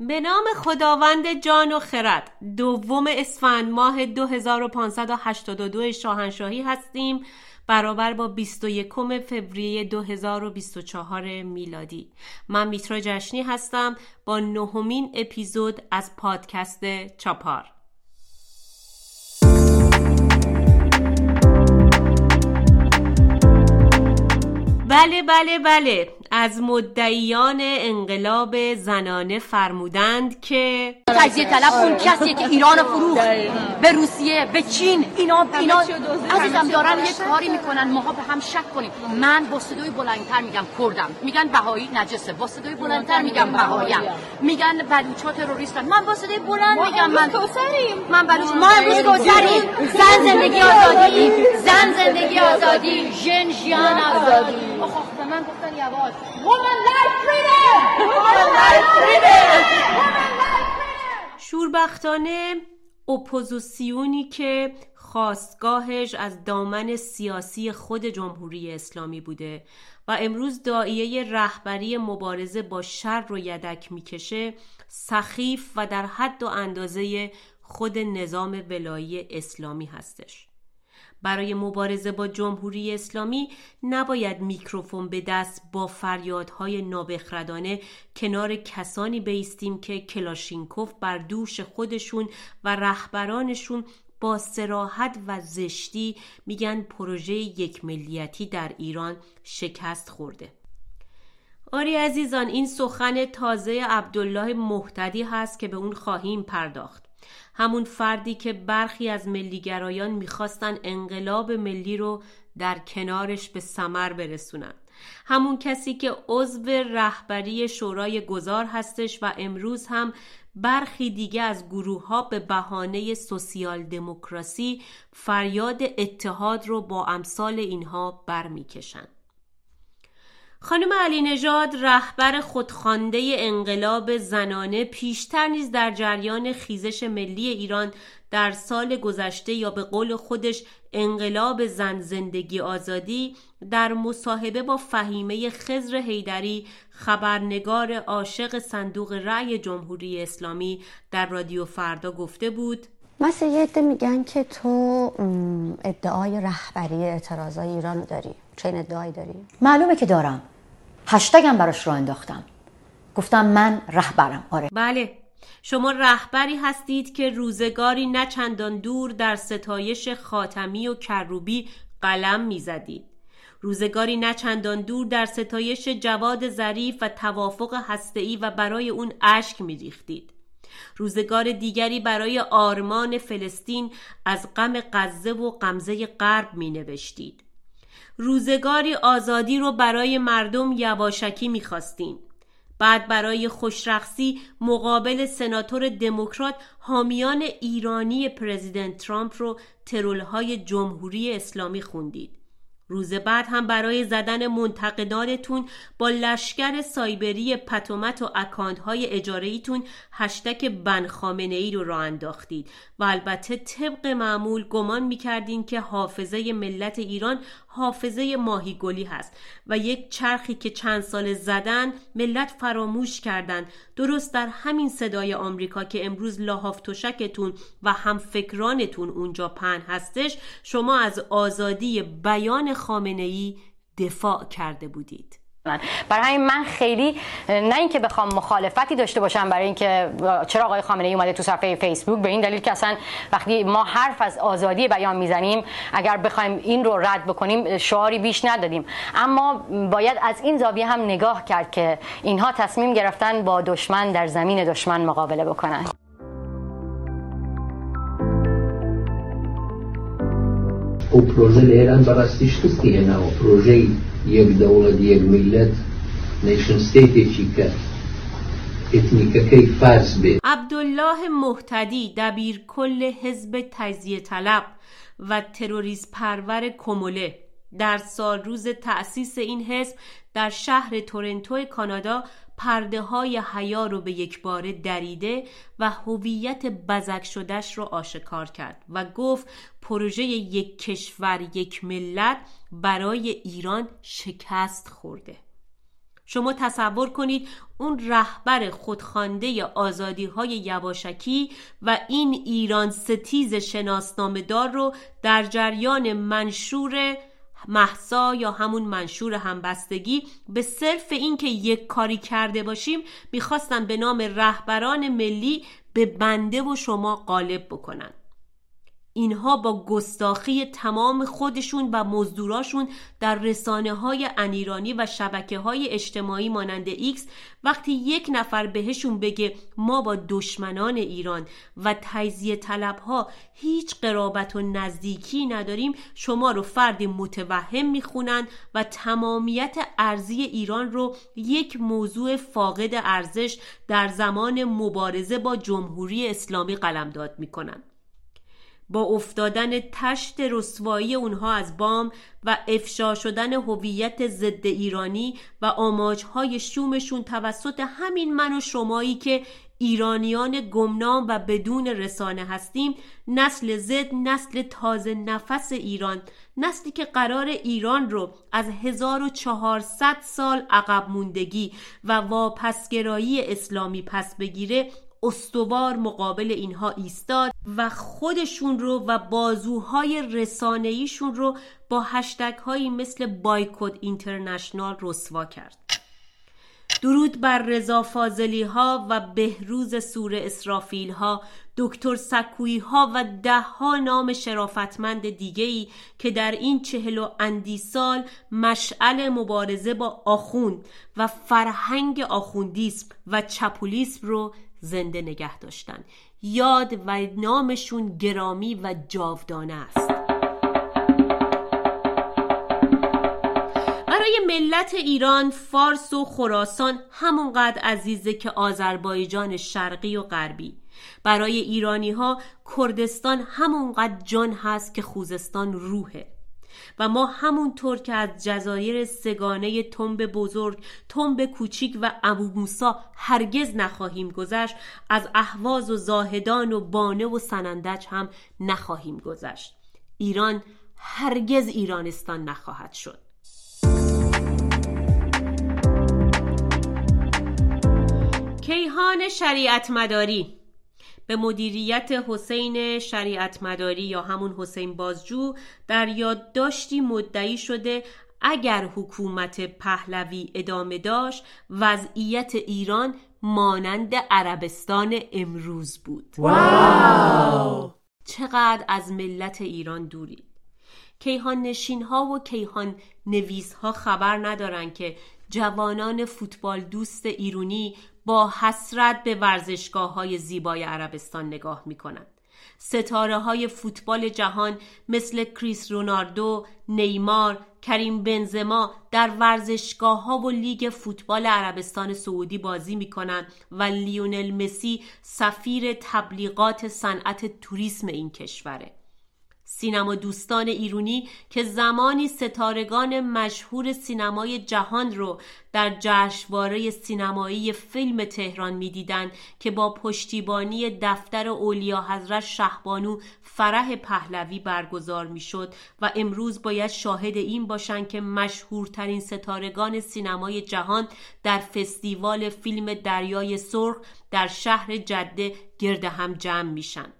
به نام خداوند جان و خرد دوم اسفند ماه 2582 شاهنشاهی هستیم برابر با 21 فوریه 2024 میلادی. من میترا جشنی هستم با نهمین اپیزود از پادکست چاپار. بله بله بله. از مدعیان انقلاب زنانه فرمودند که تجزیه طلب اون کسیه که ایران فروخت به روسیه به چین اینا اینا عزیزم دارن یه کاری می‌کنن ماها به هم شک کنیم. من با صدای بلندتر میگم کردم. میگن بهایی نجسه. با صدای بلندتر میگم بهاییم میگن بلوچا تروریستن. من با صدای بلند میگم من من بلوچ ما امروز کوسریم. زن زندگی آزادی. زن زندگی آزادی. ژن ژیان آزادی. آخ به من گفتن یواش شوربختانه اپوزیسیونی که خاستگاهش از دامن سیاسی خود جمهوری اسلامی بوده و امروز داعیه رهبری مبارزه با شر رو یدک می‌کشه سخیف و در حد و اندازه خود نظام ولایی اسلامی هستش. برای مبارزه با جمهوری اسلامی نباید میکروفون به دست با فریادهای نابخردانه کنار کسانی بیستیم که کلاشینکوف بر دوش خودشون و رهبرانشون با سراحت و زشتی میگن پروژه یک ملیتی در ایران شکست خورده. آری عزیزان این سخن تازه عبدالله محتدی هست که به اون خواهیم پرداخت. همون فردی که برخی از ملیگرایان می‌خواستن انقلاب ملی رو در کنارش به سمر برسونن همون کسی که عضو رهبری شورای گذار هستش و امروز هم برخی دیگه از گروه ها به بهانه سوسیال دموکراسی فریاد اتحاد رو با امثال اینها برمیکشند. خانم علی نژاد رهبر خودخوانده انقلاب زنانه پیشتر نیز در جریان خیزش ملی ایران در سال گذشته یا به قول خودش انقلاب زن زندگی آزادی در مصاحبه با فهیمه خزر هیدری خبرنگار عاشق صندوق رأی جمهوری اسلامی در رادیو فردا گفته بود. مثل یه میگن که تو ادعای رهبری اعتراضای ایران داری. چه این ادعایی داری؟ معلومه که دارم. هشتگم براش رو انداختم. گفتم من رهبرم. آره. بله. شما رهبری هستید که روزگاری نه چندان دور در ستایش خاتمی و کروبی قلم می‌زدید. روزگاری نه چندان دور در ستایش جواد ظریف و توافق هسته‌ای و برای اون اشک میریختید. روزگار دیگری برای آرمان فلسطین از غم غزه و غمزه غرب می نوشتید روزگاری آزادی رو برای مردم یواشکی می‌خواستین بعد برای خوشرخصی مقابل سناتور دموکرات حامیان ایرانی پرزیدنت ترامپ رو ترولهای جمهوری اسلامی خوندید. روز بعد هم برای زدن منتقدانتون با لشکر سایبری پتومت و اکانت های اجاره هشتک بن خامنه ای رو راه انداختید و البته طبق معمول گمان می‌کردین که حافظه ملت ایران حافظه ماهیگلی هست و یک چرخی که چند سال زدن ملت فراموش کردند درست در همین صدای آمریکا که امروز لاحاف تشکتون و هم فکرانتون اونجا پن هستش شما از آزادی بیان خامنه ای دفاع کرده بودید. برای همین من خیلی نه اینکه بخوام مخالفتی داشته باشم برای اینکه چرا آقای خامنه ای اومده تو صفحه فیسبوک به این دلیل که اصلا وقتی ما حرف از آزادی بیان می‌زنیم اگر بخوایم این رو رد بکنیم شعاری بیش ندادیم. اما باید از این زاویه هم نگاه کرد که اینها تصمیم گرفتن با دشمن در زمین دشمن مقابله بکنن. پروژه ایران برستیش کسیه نه پروژه یک دەوڵەت یک میلت نیشن اتنیکەکەی فارس بێت عبدالله محتدی دبیر کل حزب تجزیه طلب و تروریست پرور کموله. در سال روز تأسیس این حزب در شهر تورنتو کانادا پرده های حیا رو به یک باره دریده و هویت بزک شدش رو آشکار کرد و گفت پروژه یک کشور یک ملت برای ایران شکست خورده. شما تصور کنید اون رهبر خودخوانده آزادی های یواشکی و این ایران ستیز شناسنامه دار رو در جریان منشور محسا یا همون منشور همبستگی به صرف اینکه یک کاری کرده باشیم می‌خواستن به نام رهبران ملی به بنده و شما قالب بکنن. اینها با گستاخی تمام خودشون و مزدوراشون در رسانه های انیرانی و شبکه های اجتماعی مانند ایکس وقتی یک نفر بهشون بگه ما با دشمنان ایران و تجزیه طلب ها هیچ قرابت و نزدیکی نداریم شما رو فردی متوهم می‌خونن و تمامیت ارضی ایران رو یک موضوع فاقد ارزش در زمان مبارزه با جمهوری اسلامی قلمداد می‌کنن. با افتادن تشت رسوایی اونها از بام و افشا شدن هویت ضد ایرانی و آماجهای شومشون توسط همین من و شمایی که ایرانیان گمنام و بدون رسانه هستیم نسل زد نسل تازه نفس ایران نسلی که قرار ایران رو از 1400 سال عقب موندگی و واپسگرایی اسلامی پس بگیره استوار مقابل اینها ایستاد و خودشون رو و بازوهای رسانهیشون رو با هشتگ هایی مثل بایکود اینترنشنال رسوا کرد. درود بر رضا فاضلی ها و بهروز سور اسرافیل ها دکتر سکویی ها و ده ها نام شرافتمند دیگه ای که در این چهل و اندی سال مشعل مبارزه با آخوند و فرهنگ آخوندیسم و چپولیسم رو زنده نگه داشتن. یاد و نامشون گرامی و جاودانه است. برای ملت ایران فارس و خراسان همونقدر عزیزه که آذربایجان شرقی و غربی. برای ایرانی ها کردستان همونقدر جان هست که خوزستان روحه. و ما همونطور که از جزایر سگانه تنب بزرگ تنب کوچیک و ابو موسا هرگز نخواهیم گذشت از اهواز و زاهدان و بانه و سنندج هم نخواهیم گذشت. ایران هرگز ایرانستان نخواهد شد. کیهان شریعت مداری به مدیریت حسین شریعت مداری یا همون حسین بازجو در یادداشتی مدعی شده اگر حکومت پهلوی ادامه داشت وضعیت ایران مانند عربستان امروز بود واو! چقدر از ملت ایران دوری کیهان نشین ها و کیهان نویس ها خبر ندارن که جوانان فوتبال دوست ایرونی با حسرت به ورزشگاه های زیبای عربستان نگاه می کنند. ستاره های فوتبال جهان مثل کریس رونالدو، نیمار، کریم بنزما در ورزشگاه ها و لیگ فوتبال عربستان سعودی بازی می کنند و لیونل مسی سفیر تبلیغات صنعت توریسم این کشوره. سینما دوستان ایرونی که زمانی ستارگان مشهور سینمای جهان رو در جشنواره سینمایی فیلم تهران می‌دیدند که با پشتیبانی دفتر اولیا حضرت شهبانو فرح پهلوی برگزار می‌شد و امروز باید شاهد این باشند که مشهورترین ستارگان سینمای جهان در فستیوال فیلم دریای سرخ در شهر جده گرد هم جمع میشن.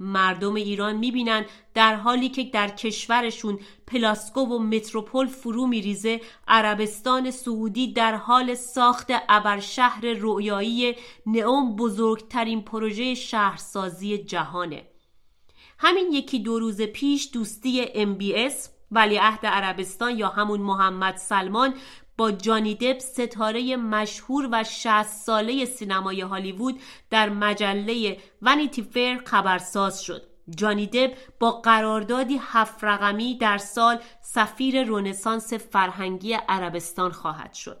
مردم ایران می‌بینن در حالی که در کشورشون پلاسکو و متروپول فرو میریزه عربستان سعودی در حال ساخت ابرشهر رویایی نئوم بزرگترین پروژه شهرسازی جهانه. همین یکی دو روز پیش دوستی MBS ولیعهد عربستان یا همون محمد سلمان با جانی دپ ستاره مشهور و 60 ساله سینمای هالیوود در مجله ونیتی فیر خبرساز شد. جانی دپ با قراردادی هفت رقمی در سال سفیر رونسانس فرهنگی عربستان خواهد شد.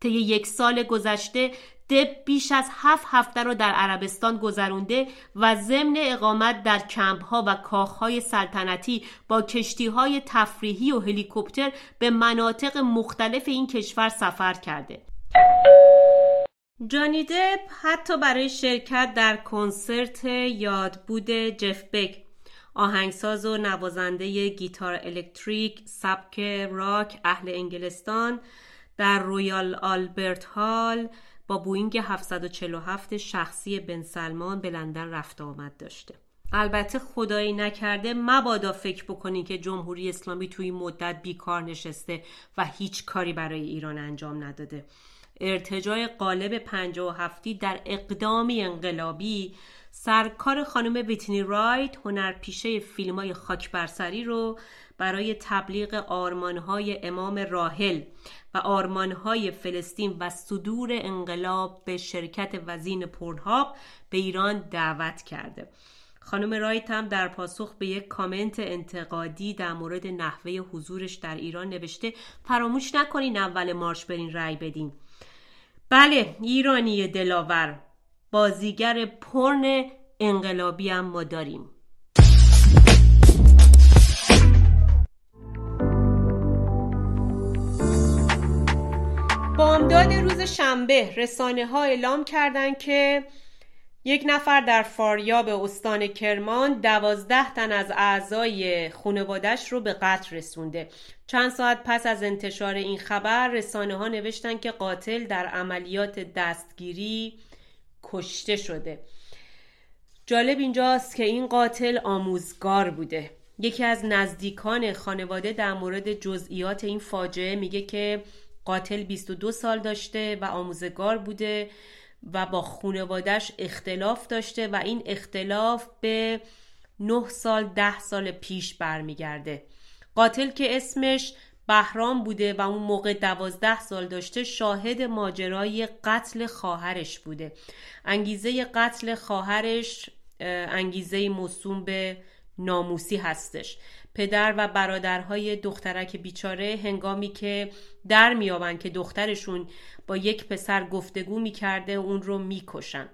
طی یک سال گذشته دب بیش از هفت هفته را در عربستان گذرونده و ضمن اقامت در کمپ ها و کاخ های سلطنتی با کشتی های تفریحی و هلیکوپتر به مناطق مختلف این کشور سفر کرده. جانی دپ حتی برای شرکت در کنسرت یادبود جف بک آهنگساز و نوازنده گیتار الکتریک سبک راک اهل انگلستان در رویال آلبرت هال با بوینگ 747 شخصی بن سلمان به لندن رفت آمد داشته. البته خدایی نکرده مبادا فکر بکنید که جمهوری اسلامی توی مدت بیکار نشسته و هیچ کاری برای ایران انجام نداده. ارتجاع غالب 57 در اقدامی انقلابی سرکار خانم ویتنی رایت هنرپیشه فیلم های خاک برسری رو برای تبلیغ آرمانهای امام راحل و آرمانهای فلسطین و صدور انقلاب به شرکت وزین پورنهاب به ایران دعوت کرده. خانم رایت هم در پاسخ به یک کامنت انتقادی در مورد نحوه حضورش در ایران نوشته فراموش نکنین اول مارش برین رای بدین. بله ایرانی دلاور بازیگر پرن انقلابی هم ما داریم. بامداد روز شنبه رسانه ها اعلام کردند که یک نفر در فاریاب استان کرمان دوازده تن از اعضای خانوادش رو به قتل رسونده. چند ساعت پس از انتشار این خبر رسانه ها نوشتن که قاتل در عملیات دستگیری کشته شده. جالب اینجاست که این قاتل آموزگار بوده. یکی از نزدیکان خانواده در مورد جزئیات این فاجعه میگه که قاتل 22 سال داشته و آموزگار بوده و با خونوادش اختلاف داشته و این اختلاف به 9 سال 10 سال پیش برمیگرده. قاتل که اسمش بهرام بوده و اون موقع دوازده سال داشته شاهد ماجرای قتل خواهرش بوده. انگیزه قتل خواهرش انگیزه موسوم به ناموسی هستش. پدر و برادرهای دخترک بیچاره هنگامی که در میابن که دخترشون با یک پسر گفتگو می‌کرده اون رو می‌کشن.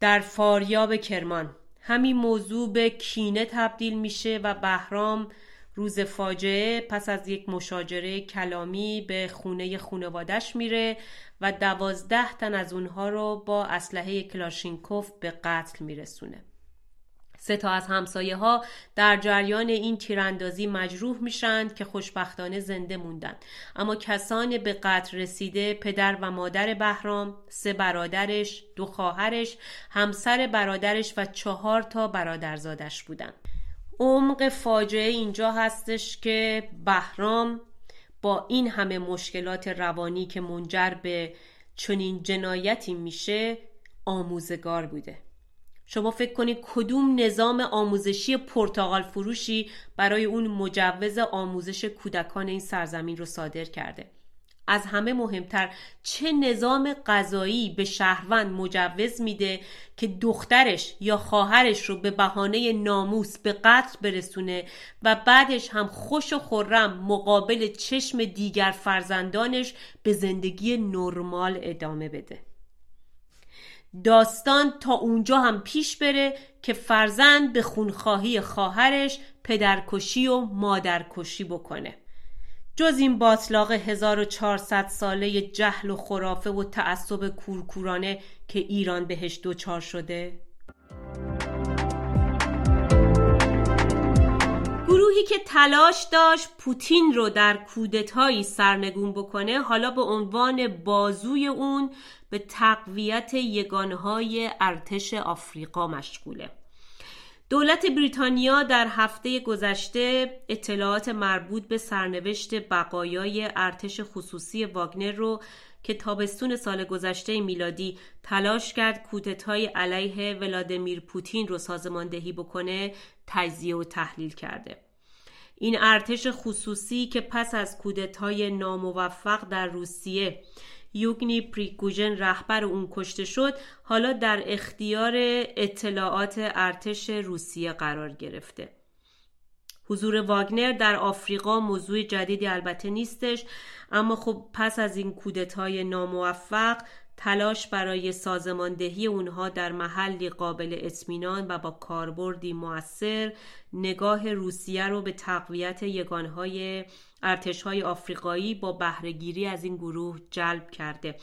در فاریاب کرمان. همین موضوع به کینه تبدیل میشه و بهرام روز فاجعه پس از یک مشاجره کلامی به خونه خونوادش میره و دوازده تن از اونها رو با اسلحه کلاشینکوف به قتل میرسونه. سه تا از همسایه ها در جریان این تیراندازی مجروح میشند که خوشبختانه زنده موندن اما کسان به قتل رسیده پدر و مادر بهرام سه برادرش دو خواهرش همسر برادرش و چهار تا برادرزادش بودند. عمق فاجعه اینجا هستش که بهرام با این همه مشکلات روانی که منجر به چنین جنایتی میشه آموزگار بوده. شما فکر کنید کدوم نظام آموزشی پرتغال فروشی برای اون مجوز آموزش کودکان این سرزمین رو صادر کرده؟ از همه مهمتر چه نظام غذایی به شهروند مجوز میده که دخترش یا خواهرش رو به بهانه ناموس به قتل برسونه و بعدش هم خوش و خورم مقابل چشم دیگر فرزندانش به زندگی نرمال ادامه بده؟ داستان تا اونجا هم پیش بره که فرزند به خونخواهی خواهرش پدرکشی و مادرکشی بکنه. جز این باطلاق 1400 ساله جهل و خرافه و تعصب کورکورانه که ایران بهش دوچار شده؟ گروهی که تلاش داشت پوتین رو در کودتایی سرنگون بکنه حالا به عنوان بازوی اون به تقویت یگانهای ارتش آفریقا مشغوله. دولت بریتانیا در هفته گذشته اطلاعات مربوط به سرنوشت بقایای ارتش خصوصی واگنر رو که تابستون سال گذشته میلادی تلاش کرد کودتای علیه ولادیمیر پوتین رو سازماندهی بکنه تجزیه و تحلیل کرده. این ارتش خصوصی که پس از کودتای ناموفق در روسیه یوگنی پریگوژن رهبر اون کشته شد حالا در اختیار اطلاعات ارتش روسیه قرار گرفته. حضور واگنر در آفریقا موضوع جدیدی البته نیستش اما خب پس از این کودتای ناموفق تلاش برای سازماندهی اونها در محلی قابل اطمینان و با کاربردی موثر نگاه روسیه رو به تقویت یگانهای ارتشهای آفریقایی با بهرهگیری از این گروه جلب کرده.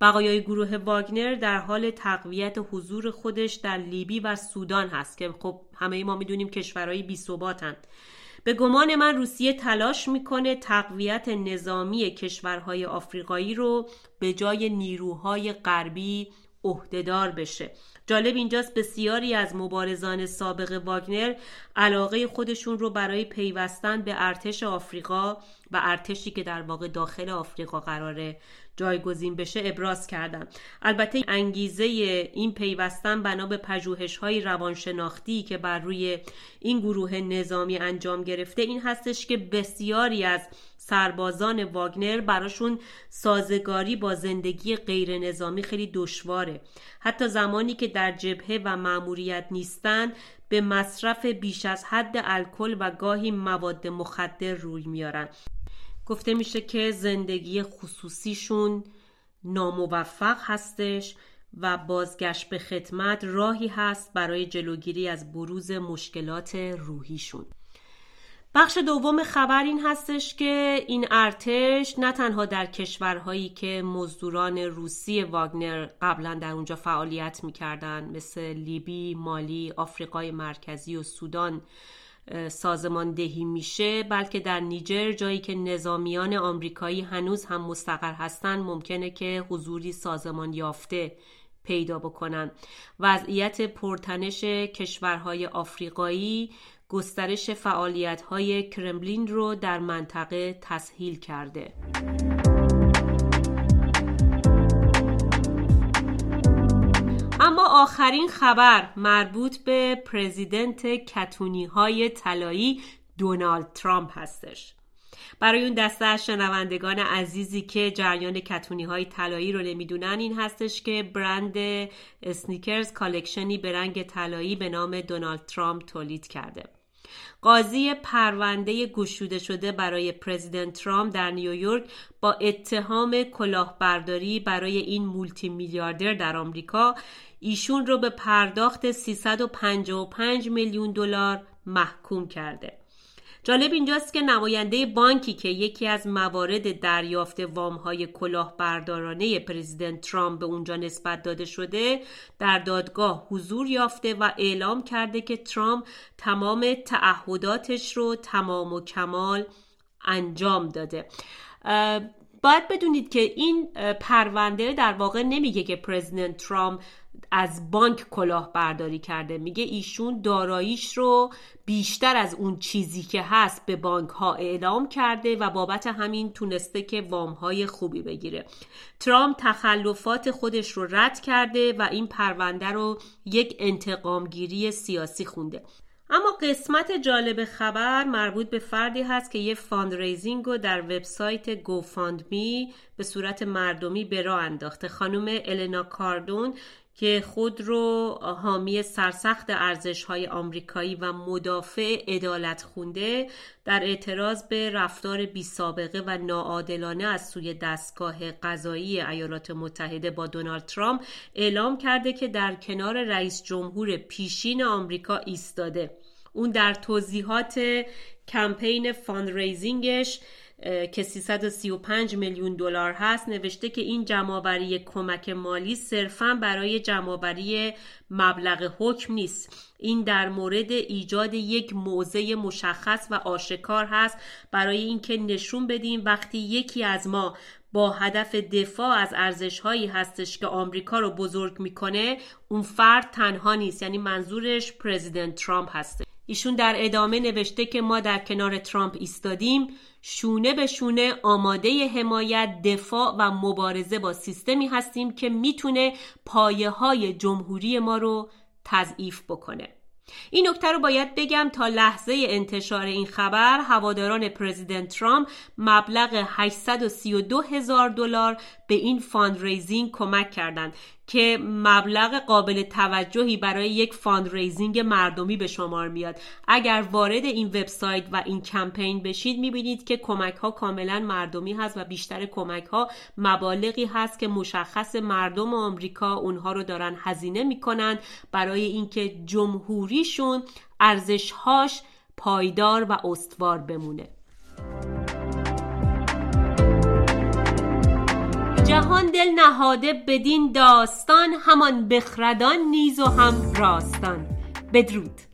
بقایای گروه واگنر در حال تقویت حضور خودش در لیبی و سودان هست که خب همه ما می‌دونیم کشورهای بی به گمان من روسیه تلاش می‌کنه تقویت نظامی کشورهای آفریقایی رو به جای نیروهای غربی عهدهدار بشه. جالب اینجاست بسیاری از مبارزان سابق واگنر علاقه خودشون رو برای پیوستن به ارتش آفریقا و ارتشی که در واقع داخل آفریقا قراره جایگزین بشه ابراز کردن. البته انگیزه این پیوستن بنا به پژوهش های روانشناختی که بر روی این گروه نظامی انجام گرفته این هستش که بسیاری از سربازان واگنر براشون سازگاری با زندگی غیر نظامی خیلی دشواره. حتی زمانی که در جبهه و مأموریت نیستن به مصرف بیش از حد الکل و گاهی مواد مخدر روی میارن. گفته میشه که زندگی خصوصیشون ناموفق هستش و بازگشت به خدمت راهی هست برای جلوگیری از بروز مشکلات روحیشون. بخش دوم خبر این هستش که این ارتش نه تنها در کشورهایی که مزدوران روسی واگنر قبلا در اونجا فعالیت می‌کردن مثل لیبی، مالی، آفریقای مرکزی و سودان سازماندهی میشه بلکه در نیجر جایی که نظامیان آمریکایی هنوز هم مستقر هستند ممکنه که حضوری سازمان یافته پیدا بکنن. وضعیت پرتنش کشورهای آفریقایی گسترش فعالیت‌های کرملین رو در منطقه تسهیل کرده. اما آخرین خبر مربوط به پرزیدنت کتونی های طلایی دونالد ترامپ هستش برای اون دسته از شنوندگان عزیزی که جریان کتونی های طلایی رو نمی‌دونن این هستش که برند sneakers collection ی به رنگ طلایی به نام دونالد ترامپ تولید کرده قاضی پرونده گشوده شده برای پرزیدنت ترامپ در نیویورک با اتهام کلاهبرداری برای این مولتی میلیاردر در آمریکا ایشون رو به پرداخت 355 میلیون دلار محکوم کرده. جالب اینجاست که نماینده بانکی که یکی از موارد دریافت وامهای کلاهبردارانه پرزیدنت ترامپ به اونجا نسبت داده شده در دادگاه حضور یافته و اعلام کرده که ترامپ تمام تعهداتش رو تمام و کمال انجام داده. باید بدونید که این پرونده در واقع نمیگه که پرزیدنت ترامپ از بانک کلاه برداری کرده. میگه ایشون داراییش رو بیشتر از اون چیزی که هست به بانک ها اعلام کرده و بابت همین تونسته که وام های خوبی بگیره. ترامپ تخلفات خودش رو رد کرده و این پرونده رو یک انتقامگیری سیاسی خونده. اما قسمت جالب خبر مربوط به فردی هست که یه fundraising رو در وبسایت GoFundMe به صورت مردمی به راه انداخته. خانم النا کاردون که خود رو حامی سرسخت ارزش های آمریکایی و مدافع عدالت خونده در اعتراض به رفتار بی سابقه و ناعادلانه از سوی دستگاه قضایی ایالات متحده با دونالد ترامپ اعلام کرده که در کنار رئیس جمهور پیشین آمریکا ایستاده. اون در توضیحات کمپین فاندریزینگش که 335 میلیون دلار هست نوشته که این جمعآوری کمک مالی صرفا برای جمعآوری مبلغ حکم نیست. این در مورد ایجاد یک موضع مشخص و آشکار هست. برای اینکه نشون بدیم وقتی یکی از ما با هدف دفاع از ارزش هایی هستش که آمریکا رو بزرگ می‌کنه اون فرد تنها نیست یعنی منظورش پرزیدنت ترامپ هسته ایشون در ادامه نوشته که ما در کنار ترامپ ایستادیم شونه به شونه آماده حمایت دفاع و مبارزه با سیستمی هستیم که می‌تونه پایه های جمهوری ما رو تضعیف بکنه. این نکته رو باید بگم تا لحظه انتشار این خبر هواداران پرزیدنت ترامپ مبلغ 832 هزار دلار به این fundraising کمک کردند. که مبلغ قابل توجهی برای یک fundraising مردمی به شمار میاد. اگر وارد این وبسایت و این کمپین بشید می‌بینید که کمک ها کاملا مردمی هست و بیشتر کمک ها مبالغی هست که مشخص مردم آمریکا اونها رو دارن هزینه می‌کنن. برای اینکه جمهوریشون ارزشهاش پایدار و استوار بمونه. جهان دل نهاده بدین داستان همان بخردان نیز و هم راستان. بدرود.